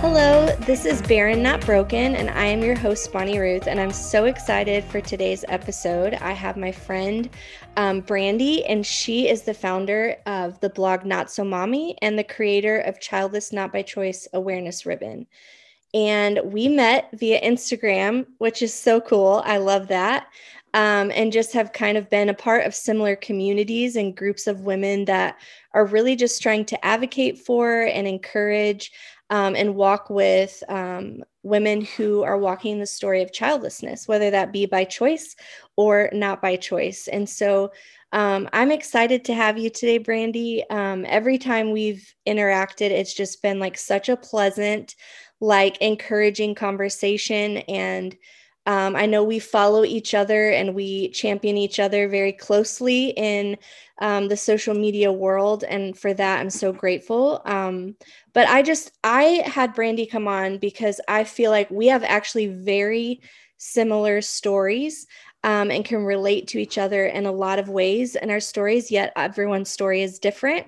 Hello, this is Barren Not Broken, and I am your host, Bonnie Ruth, and I'm so excited for today's episode. I have my friend um, Brandy, and she is the founder of the blog Not So Mommy and the creator of Childless Not by Choice Awareness Ribbon. And we met via Instagram, which is so cool. I love that. Um, and just have kind of been a part of similar communities and groups of women that are really just trying to advocate for and encourage um, and walk with um, women who are walking the story of childlessness, whether that be by choice or not by choice. And so um, I'm excited to have you today, Brandy. Um, every time we've interacted, it's just been like such a pleasant, like encouraging conversation. And um, I know we follow each other and we champion each other very closely in um, the social media world. And for that, I'm so grateful. Um, but I just, I had Brandy come on because I feel like we have actually very similar stories um, and can relate to each other in a lot of ways in our stories, yet everyone's story is different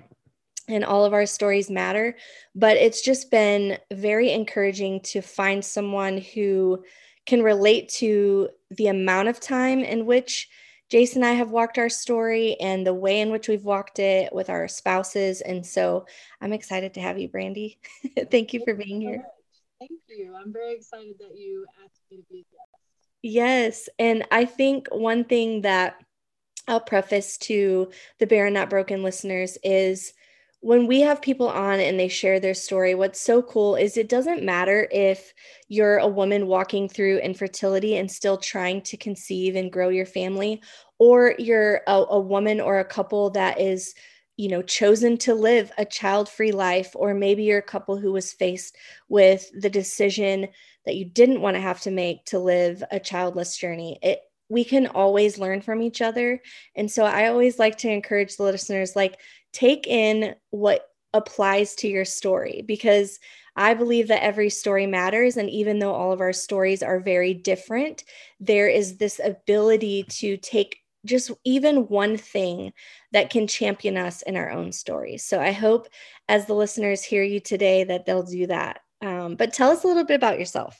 and all of our stories matter. But it's just been very encouraging to find someone who can relate to the amount of time in which Jason and I have walked our story and the way in which we've walked it with our spouses. And so I'm excited to have you, Brandy. Thank you for being here. Thank you. I'm very excited that you asked me to be here. Yes. And I think one thing that I'll preface to the Barren Not Broken listeners is when we have people on and they share their story, what's so cool is it doesn't matter if you're a woman walking through infertility and still trying to conceive and grow your family, or you're a, a woman or a couple that is you know chosen to live a child-free life or maybe you're a couple who was faced with the decision that you didn't want to have to make to live a childless journey. It we can always learn from each other. And so i always like to encourage the listeners like take in what applies to your story because I believe that every story matters. And even though all of our stories are very different, there is this ability to take just even one thing that can champion us in our own stories. So I hope as the listeners hear you today that they'll do that. Um, but tell us a little bit about yourself.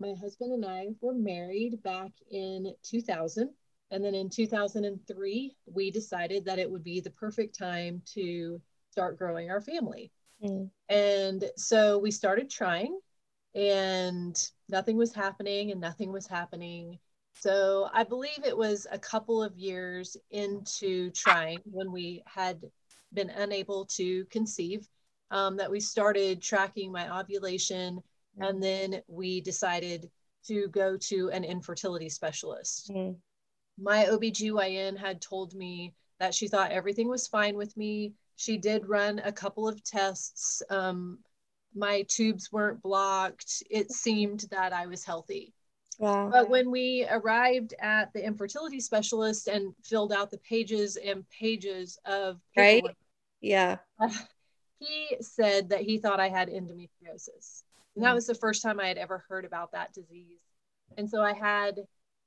My husband and I were married back in 2000. And then in 2003, we decided that it would be the perfect time to start growing our family. Mm. And so we started trying, and nothing was happening, and nothing was happening. So I believe it was a couple of years into trying when we had been unable to conceive um, that we started tracking my ovulation. And then we decided to go to an infertility specialist. Mm my OBGYN had told me that she thought everything was fine with me. She did run a couple of tests. Um, my tubes weren't blocked. It seemed that I was healthy. Wow. But when we arrived at the infertility specialist and filled out the pages and pages of right, yeah, uh, he said that he thought I had endometriosis, and that mm. was the first time I had ever heard about that disease. And so I had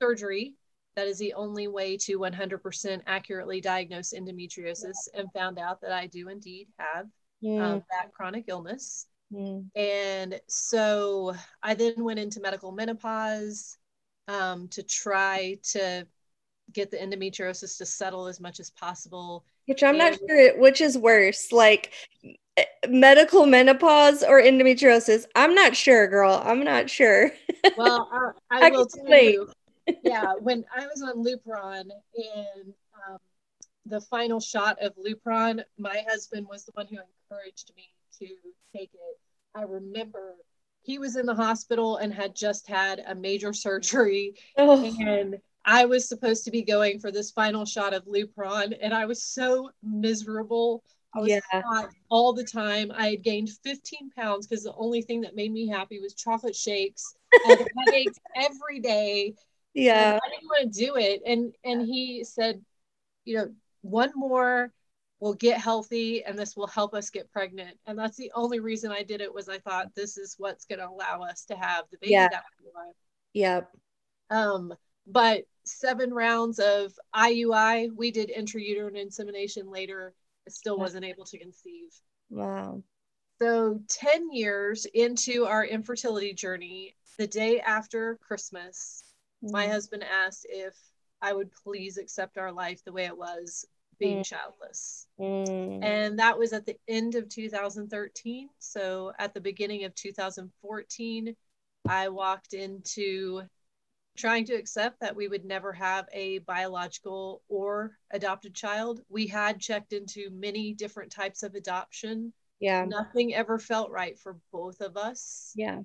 surgery that is the only way to 100% accurately diagnose endometriosis and found out that I do indeed have mm. um, that chronic illness. Mm. And so I then went into medical menopause um, to try to get the endometriosis to settle as much as possible. Which I'm and- not sure which is worse, like eh, medical menopause or endometriosis. I'm not sure, girl. I'm not sure. Well, I, I, I will tell you yeah, when I was on Lupron and um, the final shot of Lupron, my husband was the one who encouraged me to take it. I remember he was in the hospital and had just had a major surgery, oh. and I was supposed to be going for this final shot of Lupron, and I was so miserable. I was yeah. hot all the time. I had gained 15 pounds because the only thing that made me happy was chocolate shakes. I had headaches every day yeah i didn't want to do it and and he said you know one more will get healthy and this will help us get pregnant and that's the only reason i did it was i thought this is what's going to allow us to have the baby yeah. that we want yep um but seven rounds of IUI. We did intrauterine insemination later. I still wasn't able to conceive. Wow. So 10 years into our infertility journey, the day after Christmas, mm. my husband asked if I would please accept our life the way it was being mm. childless. Mm. And that was at the end of 2013. So at the beginning of 2014, I walked into trying to accept that we would never have a biological or adopted child. We had checked into many different types of adoption. Yeah. Nothing ever felt right for both of us. Yeah.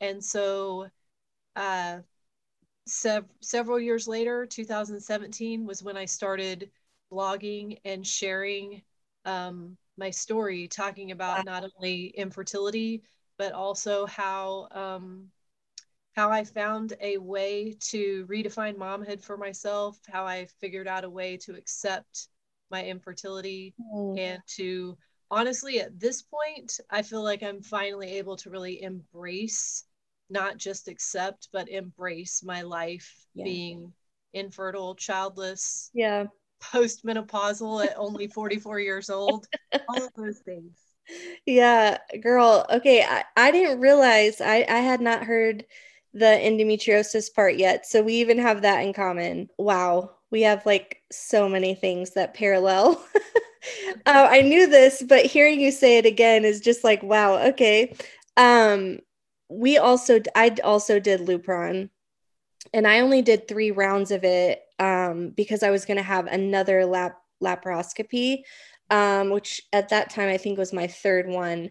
And so uh sev- several years later, 2017 was when I started blogging and sharing um, my story, talking about not only infertility, but also how um, how I found a way to redefine momhood for myself, how I figured out a way to accept my infertility mm. and to honestly at this point I feel like I'm finally able to really embrace not just accept but embrace my life yeah. being infertile, childless. Yeah. Postmenopausal at only 44 years old. All of those things. Yeah, girl. Okay, I, I didn't realize I, I had not heard the endometriosis part yet. So we even have that in common. Wow. We have like so many things that parallel. uh, I knew this, but hearing you say it again is just like, wow, okay. Um, we also, I also did Lupron and I only did three rounds of it um, because I was going to have another lap laparoscopy, um, which at that time I think was my third one.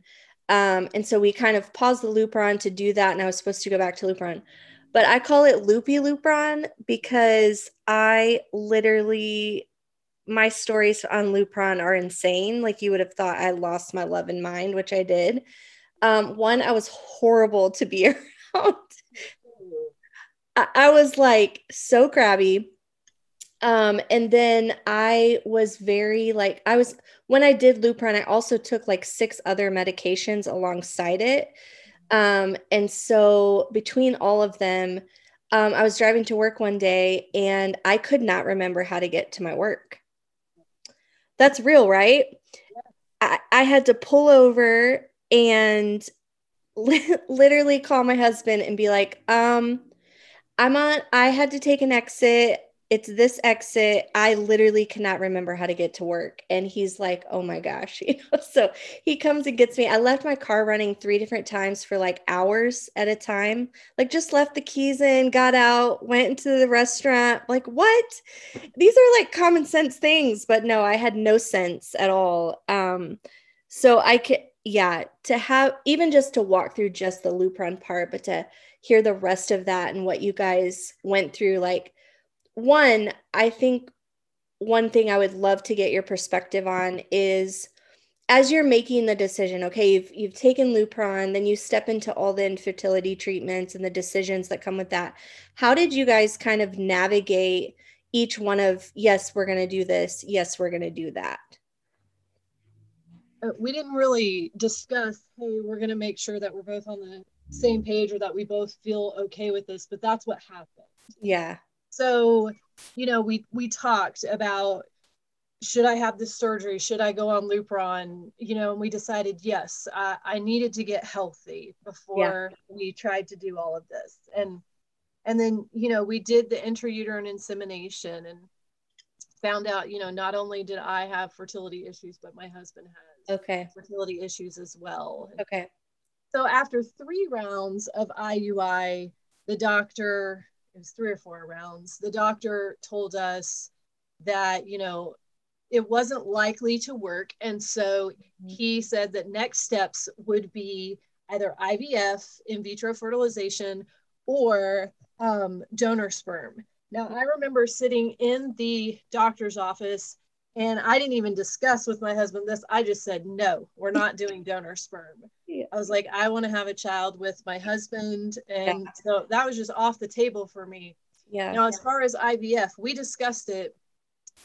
Um, and so we kind of paused the Lupron to do that, and I was supposed to go back to Lupron. But I call it loopy Lupron because I literally, my stories on Lupron are insane. Like you would have thought I lost my love and mind, which I did. Um, one, I was horrible to be around. I, I was like so crabby. Um, and then I was very like I was when I did Lupron, I also took like six other medications alongside it. Um, and so between all of them, um, I was driving to work one day and I could not remember how to get to my work. That's real, right? I, I had to pull over and li- literally call my husband and be like, um, I'm on, I had to take an exit. It's this exit. I literally cannot remember how to get to work. And he's like, oh my gosh. You know, so he comes and gets me. I left my car running three different times for like hours at a time. Like just left the keys in, got out, went into the restaurant. Like, what? These are like common sense things, but no, I had no sense at all. Um, so I could, yeah, to have even just to walk through just the Lupron part, but to hear the rest of that and what you guys went through. Like, one, I think one thing I would love to get your perspective on is as you're making the decision, okay, you've you've taken Lupron, then you step into all the infertility treatments and the decisions that come with that. How did you guys kind of navigate each one of yes, we're going to do this, yes, we're going to do that? Uh, we didn't really discuss, hey, we're going to make sure that we're both on the same page or that we both feel okay with this, but that's what happened. Yeah. So, you know, we we talked about should I have this surgery? Should I go on Lupron? You know, and we decided yes, I, I needed to get healthy before yeah. we tried to do all of this. And and then, you know, we did the intrauterine insemination and found out, you know, not only did I have fertility issues, but my husband has okay fertility issues as well. Okay. So after three rounds of IUI, the doctor, it was three or four rounds, the doctor told us that, you know, it wasn't likely to work. And so mm-hmm. he said that next steps would be either IVF, in vitro fertilization, or um, donor sperm. Now, I remember sitting in the doctor's office and I didn't even discuss with my husband this. I just said, no, we're not doing donor sperm. Yeah. I was like, I want to have a child with my husband. And yeah. so that was just off the table for me. Yeah. Now, as far as IVF, we discussed it.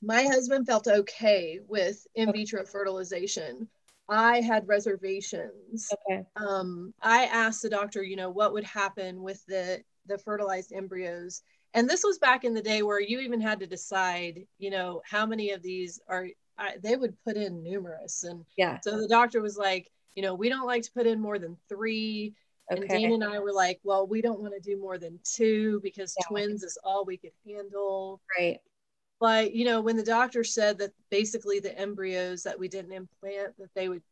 My husband felt okay with in vitro fertilization. I had reservations. Okay. Um, I asked the doctor, you know, what would happen with the the fertilized embryos, and this was back in the day where you even had to decide, you know, how many of these are. I, they would put in numerous, and yeah. So the doctor was like, you know, we don't like to put in more than three. Okay. And dean and I were like, well, we don't want to do more than two because yeah. twins is all we could handle. Right. But you know, when the doctor said that basically the embryos that we didn't implant that they would,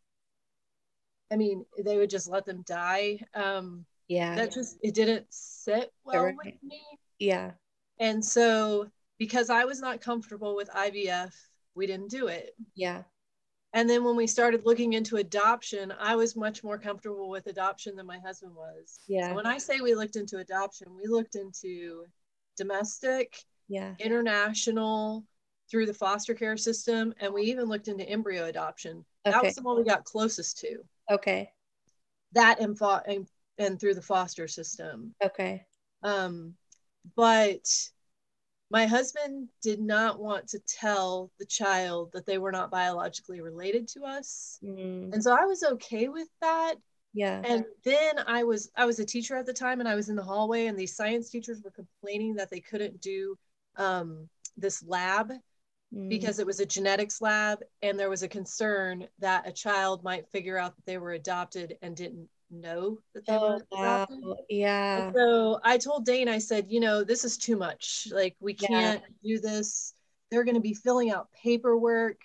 I mean, they would just let them die. Um, yeah. That just it didn't sit well right. with me. Yeah. And so because I was not comfortable with IVF, we didn't do it. Yeah. And then when we started looking into adoption, I was much more comfortable with adoption than my husband was. Yeah. So when I say we looked into adoption, we looked into domestic, yeah, international, through the foster care system, and we even looked into embryo adoption. Okay. That was the one we got closest to. Okay. That and, fo- and, and through the foster system. Okay. Um, but my husband did not want to tell the child that they were not biologically related to us. Mm. And so I was okay with that. Yeah. And then I was I was a teacher at the time and I was in the hallway and these science teachers were complaining that they couldn't do um, this lab mm. because it was a genetics lab and there was a concern that a child might figure out that they were adopted and didn't know that they oh, were. Wow. Yeah. And so I told Dane, I said, you know, this is too much. Like we can't yeah. do this. They're going to be filling out paperwork,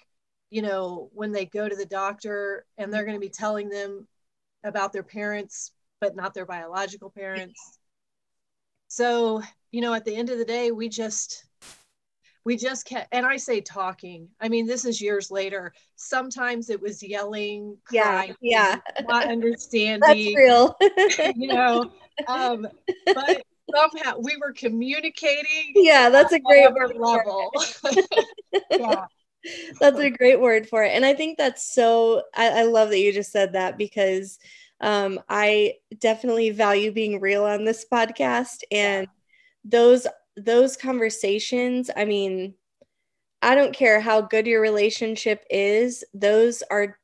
you know, when they go to the doctor and they're going to be telling them about their parents, but not their biological parents. So, you know, at the end of the day, we just we just kept and i say talking i mean this is years later. Sometimes it was yelling crying, yeah. yeah not understanding that's real. you know um but somehow we were communicating yeah that's a great word level. yeah. That's a great word for it and i think that's so I, I love that you just said that because um, i definitely value being real on this podcast and those those conversations, I mean, I don't care how good your relationship is, those are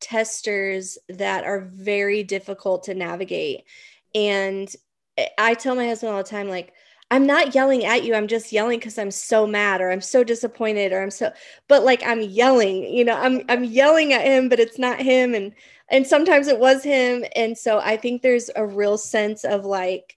testers that are very difficult to navigate. And I tell my husband all the time, like, I'm not yelling at you. I'm just yelling because I'm so mad or I'm so disappointed or I'm so but like I'm yelling, you know, I'm I'm yelling at him, but it's not him. And and sometimes it was him. And so I think there's a real sense of like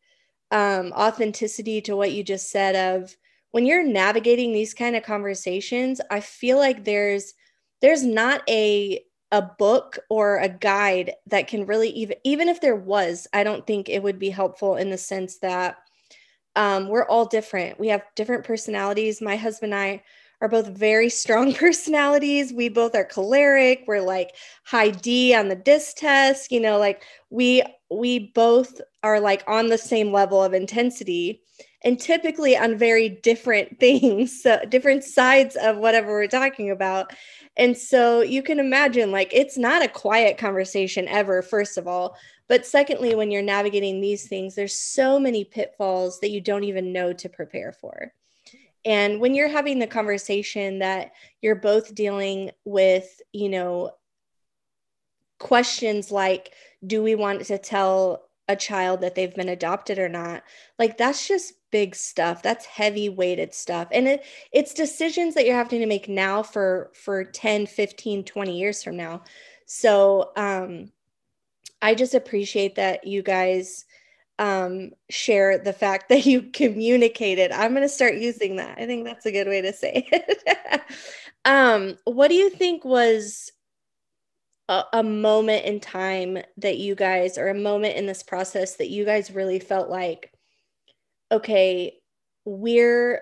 um, authenticity to what you just said of when you're navigating these kind of conversations i feel like there's there's not a a book or a guide that can really even even if there was i don't think it would be helpful in the sense that um, we're all different. We have different personalities. My husband and i are both very strong personalities. We both are choleric. We're like high D on the DISC test, you know, like we we both are like on the same level of intensity and typically on very different things, so different sides of whatever we're talking about. And so you can imagine like it's not a quiet conversation ever first of all, but secondly when you're navigating these things there's so many pitfalls that you don't even know to prepare for. And when you're having the conversation that you're both dealing with, you know, questions like, do we want to tell a child that they've been adopted or not? Like, that's just big stuff. That's heavy weighted stuff. And it, it's decisions that you're having to make now for, for 10, 15, 20 years from now. So, um, I just appreciate that you guys um, share the fact that you communicated. I'm going to start using that. I think that's a good way to say it. um, what do you think was a, a moment in time that you guys, or a moment in this process that you guys really felt like, okay, we're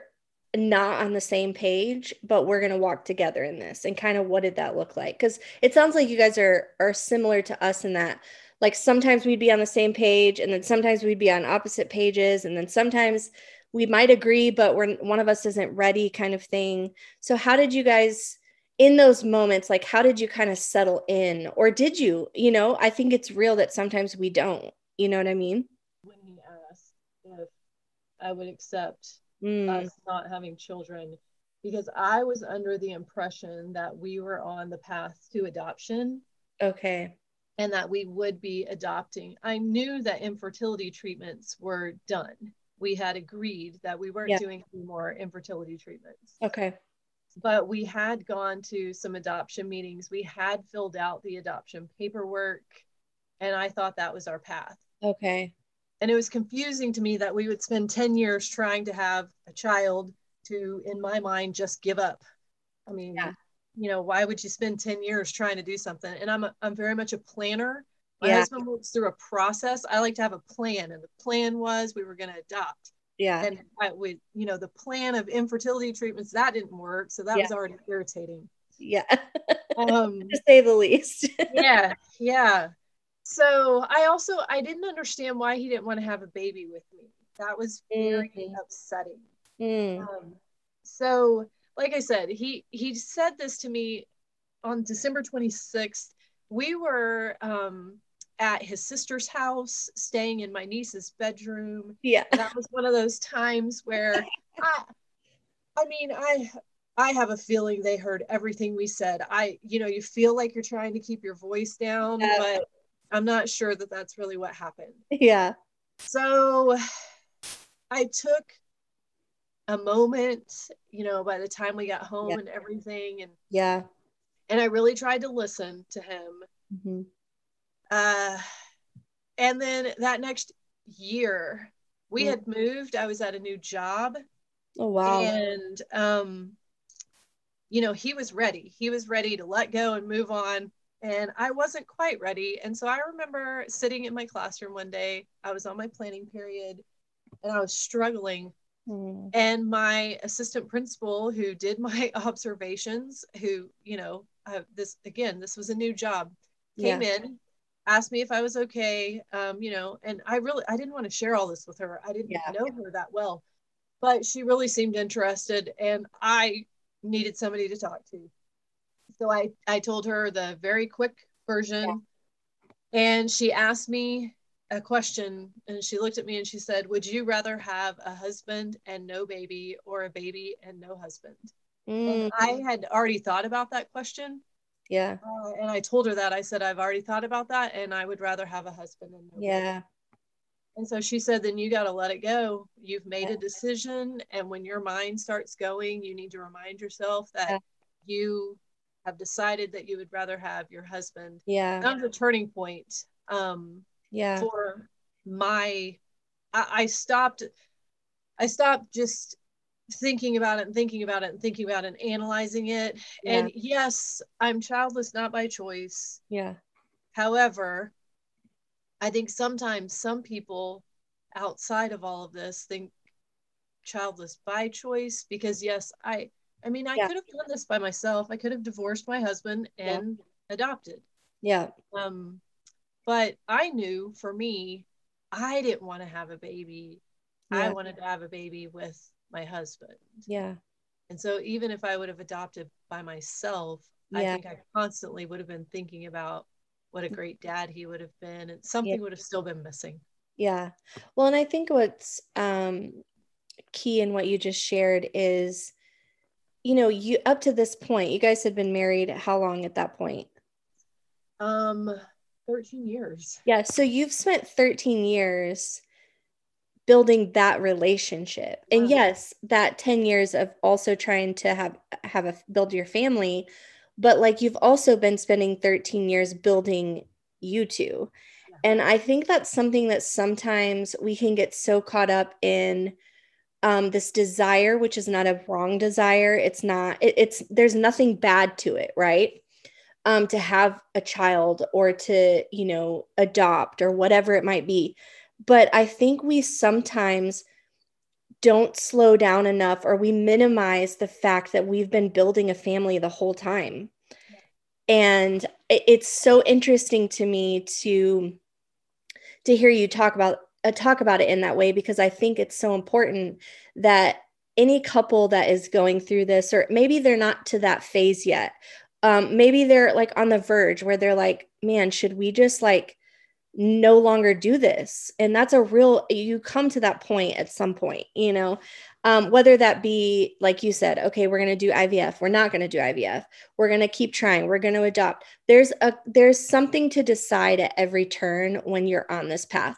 not on the same page but we're going to walk together in this and kind of what did that look like because it sounds like you guys are are similar to us in that like sometimes we'd be on the same page and then sometimes we'd be on opposite pages and then sometimes we might agree but we're one of us isn't ready kind of thing. So how did you guys in those moments like how did you kind of settle in? Or did you you know? I think it's real that sometimes we don't you know what i mean? When he asked if i would accept mm. us not having children because i was under the impression that we were on the path to adoption. Okay and that we would be adopting. I knew that infertility treatments were done. we had agreed that we weren't Yeah. doing any more infertility treatments. Okay. But we had gone to some adoption meetings. We had filled out the adoption paperwork, and I thought that was our path. Okay. And it was confusing to me that we would spend 10 years trying to have a child to, in my mind, just give up. I mean, Yeah. You know, why would you spend 10 years trying to do something? And I'm, a, I'm very much a planner. My Yeah. husband works through a process. I like to have a plan, and the plan was we were going to adopt. Yeah. And I would, you know, the plan of infertility treatments that didn't work, so that Yeah. was already irritating. yeah. Um, to say the least. yeah, yeah. So I also I didn't understand why he didn't want to have a baby with me. That was very Mhm. upsetting. Mm, Um, so, like I said, he he said this to me on December 26th. We were um, at his sister's house, staying in my niece's bedroom. yeah. That was one of those times where I, I mean, I I have a feeling they heard everything we said. I, you know, you feel like you're trying to keep your voice down, Yeah. but I'm not sure that that's really what happened. Yeah. So I took a moment, you know, by the time we got home Yeah. and everything and Yeah. and I really tried to listen to him. hmm Uh and then that next year we Mm. had moved. I was at a new job Oh wow. and um you know, he was ready. He was ready to let go and move on and I wasn't quite ready. And so I remember sitting in my classroom one day. I was on my planning period and I was struggling Mm, and my assistant principal who did my observations who you know uh, this again this was a new job came yeah. in asked me if i was okay um, you know and i really i didn't want to share all this with her i didn't Yeah. know her that well but she really seemed interested and i needed somebody to talk to so i i told her the very quick version and she asked me a question and she looked at me and she said would you rather have a husband and no baby or a baby and no husband Mm, i had already thought about that question yeah. uh, and i told her that i said i've already thought about that and i would rather have a husband and no baby. Yeah. and so she said then you got to let it go you've made Yeah. a decision and when your mind starts going you need to remind yourself that Yeah. you have decided that you would rather have your husband Yeah. that was a turning point um, Yeah. for my I, I stopped i stopped just thinking about it and thinking about it and thinking about it and analyzing it Yeah. and yes i'm childless not by choice Yeah. however i think sometimes some people outside of all of this think childless by choice because yes i i mean i Yeah. could have done this by myself i could have divorced my husband Yeah. and adopted Yeah. um, but I knew for me, I didn't want to have a baby. I wanted to have a baby with my husband. Yeah. And so even if I would have adopted by myself, I think I constantly would have been thinking about what a great dad he would have been and something would have still been missing. Yeah. Well, and I think what's um, key in what you just shared is, you know, you up to this point, you guys had been married how long at that point? Um 13 years. Yeah. So you've spent 13 years building that relationship. And yes, that 10 years of also trying to have have a build your family, but like you've also been spending 13 years building you two. Yeah. And I think that's something that sometimes we can get so caught up in um, this desire, which is not a wrong desire. It's not, it, it's, there's nothing bad to it, right? Um, to have a child or to, you know, adopt or whatever it might be. But I think we sometimes don't slow down enough or we minimize the fact that we've been building a family the whole time. And it's so interesting to me to to hear you talk about uh, talk about it in that way because I think it's so important that any couple that is going through this or maybe they're not to that phase yet. Um, maybe they're like on the verge where they're like, man, should we just like no longer do this? And that's a real you come to that point at some point, you know. Um, whether that be like you said, okay, we're going to do IVF, we're not going to do IVF, we're going to keep trying, we're going to adopt. There's a there's something to decide at every turn when you're on this path.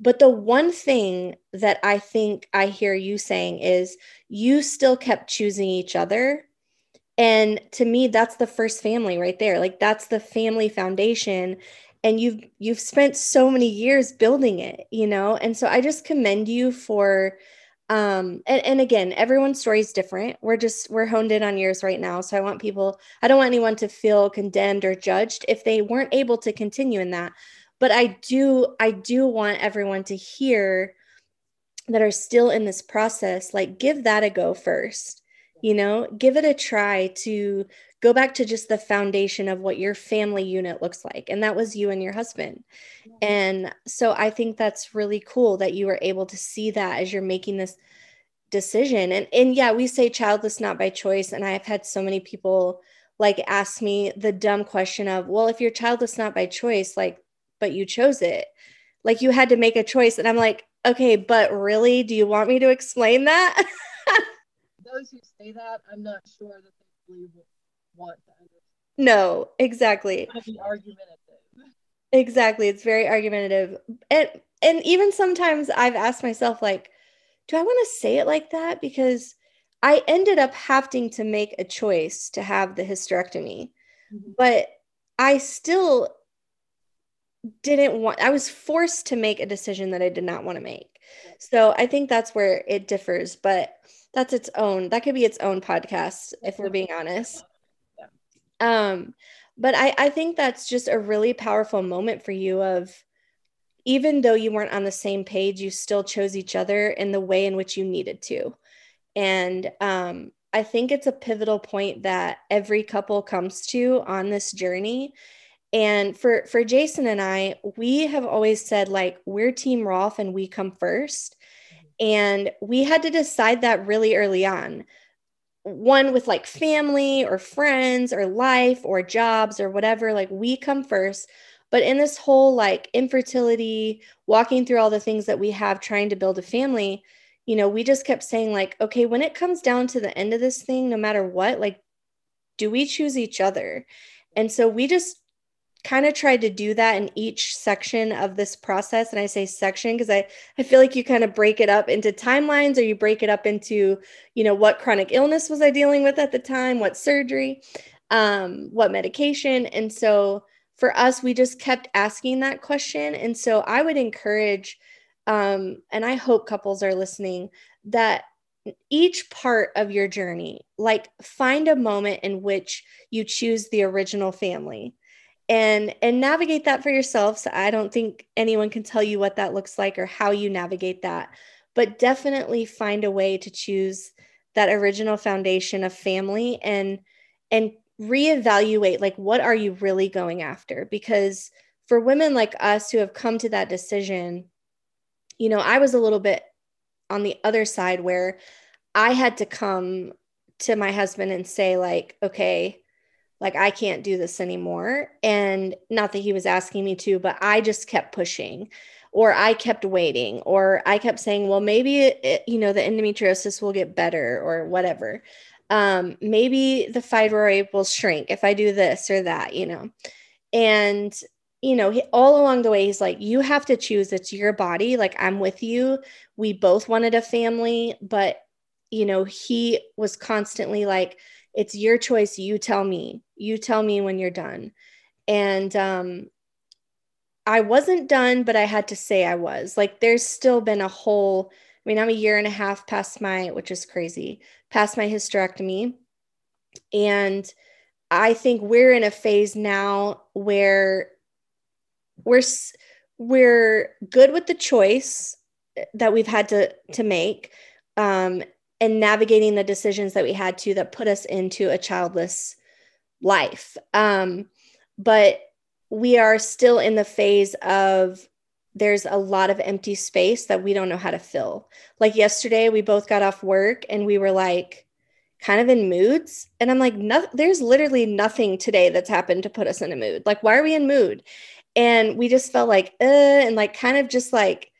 But the one thing that I think I hear you saying is you still kept choosing each other. And to me, that's the first family right there. Like that's the family foundation. And you've you've spent so many years building it, you know? And so I just commend you for um and, and again everyone's story is different we're just we're honed in on yours right now so i want people i don't want anyone to feel condemned or judged if they weren't able to continue in that but i do i do want everyone to hear that are still in this process like give that a go first you know give it a try to go back to just the foundation of what your family unit looks like and that was you and your husband mm-hmm. and so i think that's really cool that you were able to see that as you're making this decision and and yeah we say childless not by choice and i've had so many people like ask me the dumb question of well if you're childless not by choice like but you chose it. Like you had to make a choice. And I'm like, okay, but really, do you want me to explain that? Those who say that, I'm not sure that they really want to understand. No, exactly. Argumentative. Exactly. It's very argumentative. And and even sometimes I've asked myself, like, do I want to say it like that? Because I ended up having to make a choice to have the hysterectomy. Mm-hmm. But I still didn't want I was forced to make a decision that I did not want to make. So I think that's where it differs, but that's its own that could be its own podcast if we're being honest. Um but I I think that's just a really powerful moment for you of even though you weren't on the same page, you still chose each other in the way in which you needed to. And um I think it's a pivotal point that every couple comes to on this journey and for for Jason and I, we have always said like we're team Rolf and we come first. And we had to decide that really early on. One with like family or friends or life or jobs or whatever, like we come first. But in this whole like infertility, walking through all the things that we have trying to build a family, you know, we just kept saying, like, okay, when it comes down to the end of this thing, no matter what, like, do we choose each other? And so we just kind of tried to do that in each section of this process and i say section because i i feel like you kind of break it up into timelines or you break it up into you know what chronic illness was i dealing with at the time what surgery um, what medication. And so for us we just kept asking that question. And so i would encourage um, and i hope couples are listening that each part of your journey like find a moment in which you choose the original family and and navigate that for yourself. So i don't think anyone can tell you what that looks like or how you navigate that but definitely find a way to choose that original foundation of family and and reevaluate like what are you really going after? Because for women like us who have come to that decision you know i was a little bit on the other side where i had to come to my husband and say like okay like I can't do this anymore. And not that he was asking me to, but I just kept pushing or I kept waiting or I kept saying, well, maybe, it, you know, the endometriosis will get better or whatever. Um, maybe the fibroid will shrink if I do this or that, you know. And, you know, he, all along the way, he's like, you have to choose. It's your body. Like, I'm with you. We both wanted a family, but, you know, he was constantly like, it's your choice. You tell me. You tell me when you're done. And um i wasn't done but i had to say i was. Like there's still been a whole i mean i'm a year and a half past my which is crazy past my hysterectomy. And i think we're in a phase now where we're we're good with the choice that we've had to to make. Um, and navigating the decisions that we had to that put us into a childless life. Um, but we are still in the phase of there's a lot of empty space that we don't know how to fill. Like yesterday, we both got off work and we were like, kind of in moods. And I'm like, no, there's literally nothing today that's happened to put us in a mood. Like, why are we in mood? And we just felt like, uh, and like kind of just like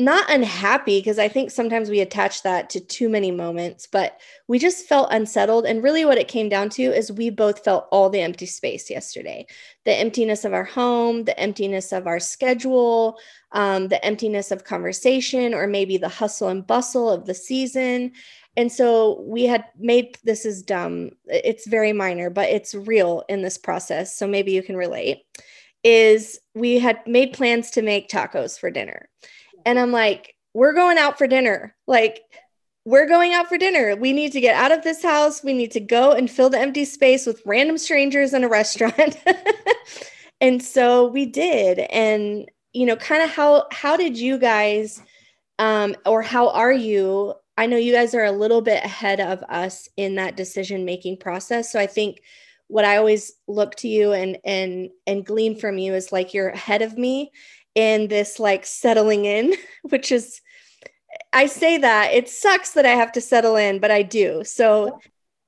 not unhappy because I think sometimes we attach that to too many moments, but we just felt unsettled. And really, what it came down to is we both felt all the empty space yesterday the emptiness of our home, the emptiness of our schedule, um, the emptiness of conversation, or maybe the hustle and bustle of the season. And so we had made this is dumb. It's very minor, but it's real in this process. So maybe you can relate. Is we had made plans to make tacos for dinner and I'm like, we're going out for dinner. Like, we're going out for dinner. We need to get out of this house. We need to go and fill the empty space with random strangers in a restaurant. and so we did. And, you know, kind of how how did you guys um or how are you? I know you guys are a little bit ahead of us in that decision making process. So I think what I always look to you and and and glean from you is like you're ahead of me in this like settling in, which is, I say that it sucks that I have to settle in, but I do. So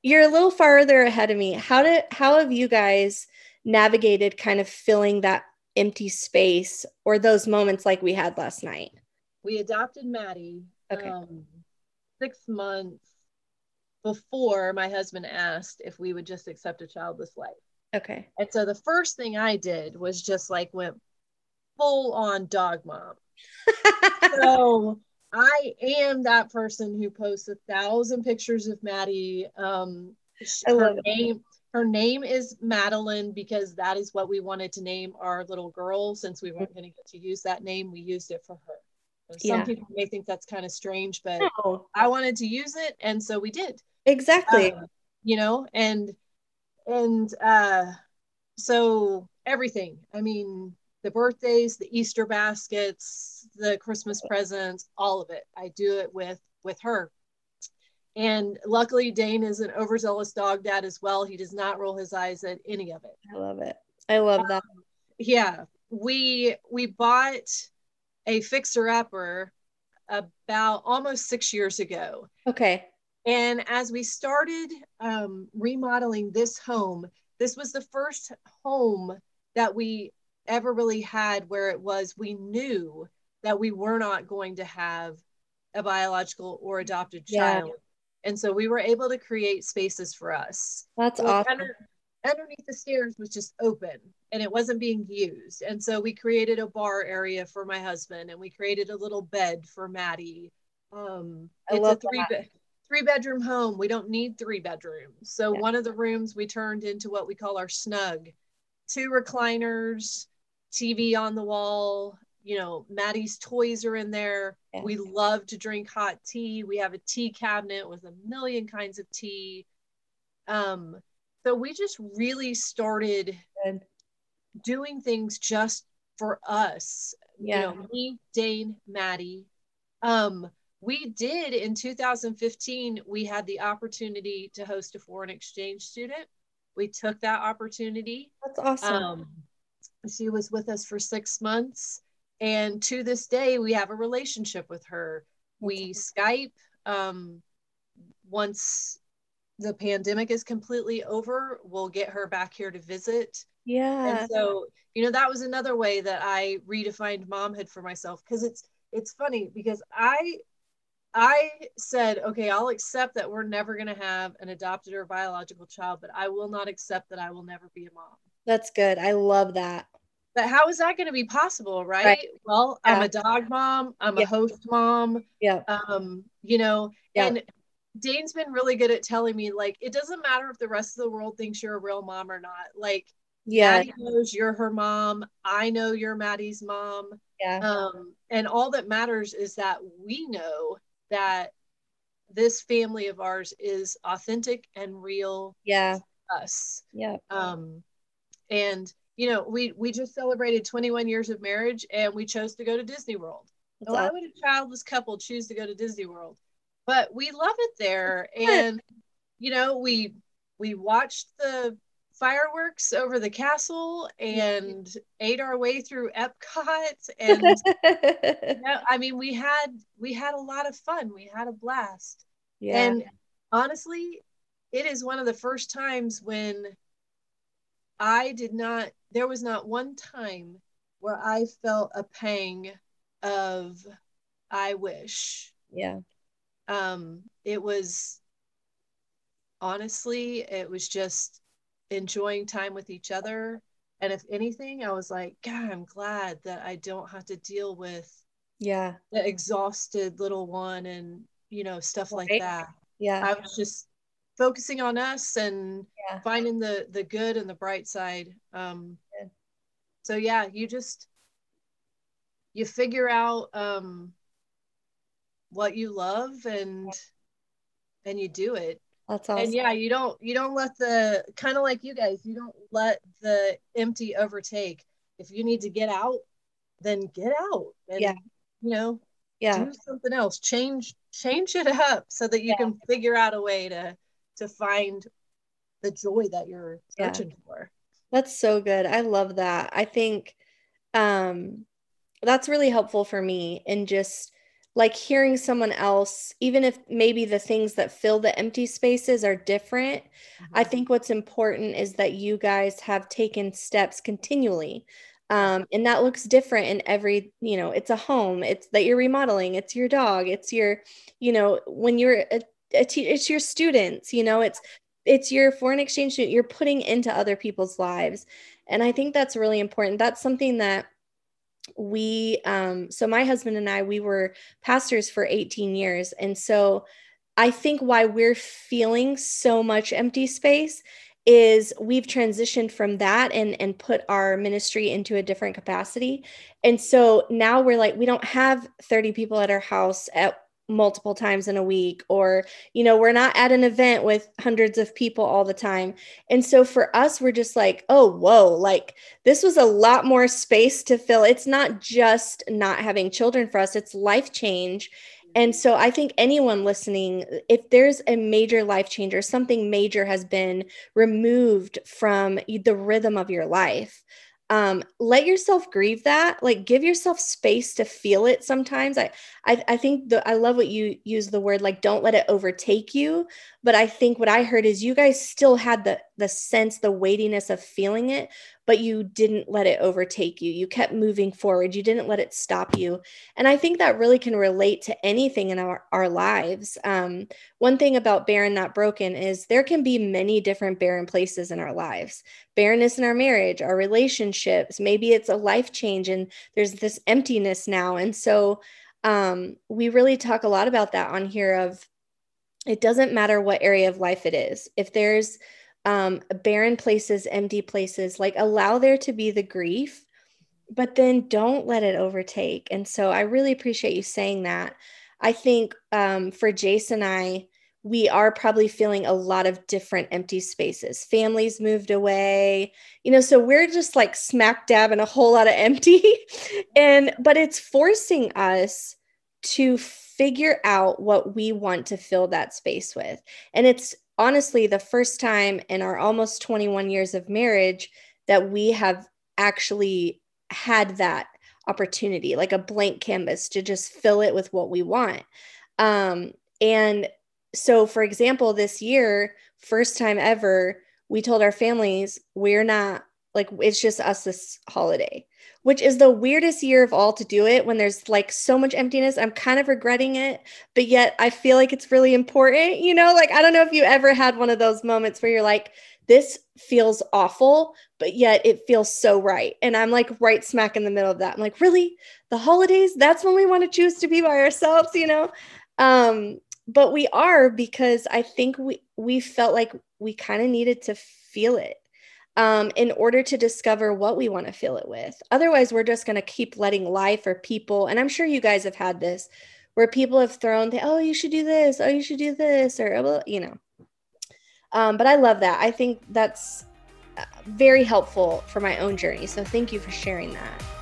you're a little farther ahead of me. How did, how have you guys navigated kind of filling that empty space or those moments like we had last night? We adopted Maddie okay. um, six months before my husband asked if we would just accept a childless life. Okay. And so the first thing I did was just like went full on dog mom. so I am that person who posts a thousand pictures of Maddie. Um, her name, her name is Madeline because that is what we wanted to name our little girl. Since we weren't going to get to use that name, we used it for her. some yeah. people may think that's kind of strange, but no. I wanted to use it, and so we did. Exactly. Um, you know, and and uh, so everything. I mean, the birthdays, the Easter baskets, the Christmas presents, all of it. I do it with with her. And luckily Dane is an overzealous dog dad as well. He does not roll his eyes at any of it. I love it. I love that. Um, yeah. We we bought a fixer upper about almost 6 years ago. Okay. And as we started um, remodeling this home, this was the first home that we ever really had where it was we knew that we were not going to have a biological or adopted child. Yeah. And so we were able to create spaces for us. That's awesome. Under, underneath the stairs was just open and it wasn't being used. And so we created a bar area for my husband and we created a little bed for Maddie. Um, I it's a three bed three bedroom home. We don't need three bedrooms. So yeah. one of the rooms we turned into what we call our snug. Two recliners, TV on the wall. You know, Maddie's toys are in there. Yes. We love to drink hot tea. We have a tea cabinet with a million kinds of tea. Um, so we just really started doing things just for us. Yeah. You know, me, Dane, Maddie. Um, we did in 2015, we had the opportunity to host a foreign exchange student. We took that opportunity. That's awesome. Um, she was with us for six months. And to this day, we have a relationship with her. We Skype. Um, once the pandemic is completely over, we'll get her back here to visit. Yeah. And so, you know, that was another way that I redefined momhood for myself because it's it's funny because I I said, okay, I'll accept that we're never going to have an adopted or biological child, but I will not accept that I will never be a mom. That's good. I love that. But how is that going to be possible, right? right. Well, yeah. I'm a dog mom. I'm yeah. a host mom. Yeah. Um, you know, yeah. and Dane's been really good at telling me like it doesn't matter if the rest of the world thinks you're a real mom or not. Like yeah, Maddie knows you're her mom. I know you're Maddie's mom. Yeah. Um, and all that matters is that we know that this family of ours is authentic and real. Yeah. Us. Yeah. Um, and you know, we we just celebrated 21 years of marriage and we chose to go to Disney World. Why would a childless couple choose to go to Disney World? But we love it there. And you know, we we watched the fireworks over the castle and ate our way through Epcot and you know, I mean we had we had a lot of fun. We had a blast. Yeah. And honestly, it is one of the first times when I did not, there was not one time where I felt a pang of I wish. Yeah. Um, it was honestly, it was just enjoying time with each other. And if anything, I was like, God, I'm glad that I don't have to deal with yeah the exhausted little one and you know stuff right. like that. Yeah. I was just focusing on us and yeah. finding the the good and the bright side. Um good. so yeah, you just you figure out um what you love and and you do it that's awesome. And yeah, you don't you don't let the kind of like you guys, you don't let the empty overtake. If you need to get out, then get out. And yeah. you know, yeah. do something else. Change change it up so that you yeah. can figure out a way to to find the joy that you're searching yeah. for. That's so good. I love that. I think um that's really helpful for me in just like hearing someone else, even if maybe the things that fill the empty spaces are different, mm-hmm. I think what's important is that you guys have taken steps continually. Um, and that looks different in every, you know, it's a home, it's that you're remodeling, it's your dog, it's your, you know, when you're a, a te- it's your students, you know, it's it's your foreign exchange student you're putting into other people's lives. And I think that's really important. That's something that we um so my husband and I we were pastors for 18 years and so I think why we're feeling so much empty space is we've transitioned from that and and put our ministry into a different capacity. And so now we're like we don't have 30 people at our house at multiple times in a week or you know we're not at an event with hundreds of people all the time. And so for us we're just like oh whoa like this was a lot more space to fill. It's not just not having children for us it's life change. And mm-hmm. so i think anyone listening if there's a major life change or something major has been removed from the rhythm of your life um, let yourself grieve that like give yourself space to feel it sometimes. I i, I think the, i love what you use the word like don't let it overtake you but i think what i heard is you guys still had the the sense the weightiness of feeling it but you didn't let it overtake you. You kept moving forward. You didn't let it stop you. And I think that really can relate to anything in our, our lives. Um, one thing about barren, not broken is there can be many different barren places in our lives barrenness in our marriage, our relationships. Maybe it's a life change and there's this emptiness now. And so um, we really talk a lot about that on here of it doesn't matter what area of life it is. If there's um, barren places, empty places, like allow there to be the grief, but then don't let it overtake. And so I really appreciate you saying that. I think um, for Jason and I, we are probably feeling a lot of different empty spaces. Families moved away, you know, so we're just like smack dab in a whole lot of empty. and, but it's forcing us to figure out what we want to fill that space with. And it's honestly the first time in our almost 21 years of marriage that we have actually had that opportunity, like a blank canvas to just fill it with what we want. Um, and so, for example, this year, first time ever, we told our families we're not like it's just us this holiday which is the weirdest year of all to do it when there's like so much emptiness. I'm kind of regretting it, but yet I feel like it's really important. You know, like I don't know if you ever had one of those moments where you're like, this feels awful, but yet it feels so right. And I'm like right smack in the middle of that. I'm like, really? The holidays? That's when we want to choose to be by ourselves, you know? Um, but we are because I think we we felt like we kind of needed to feel it um, in order to discover what we want to fill it with. Otherwise, we're just going to keep letting life or people, and I'm sure you guys have had this, where people have thrown, the, oh, you should do this, oh, you should do this, or, well, you know. Um, but I love that. I think that's uh, very helpful for my own journey. So thank you for sharing that.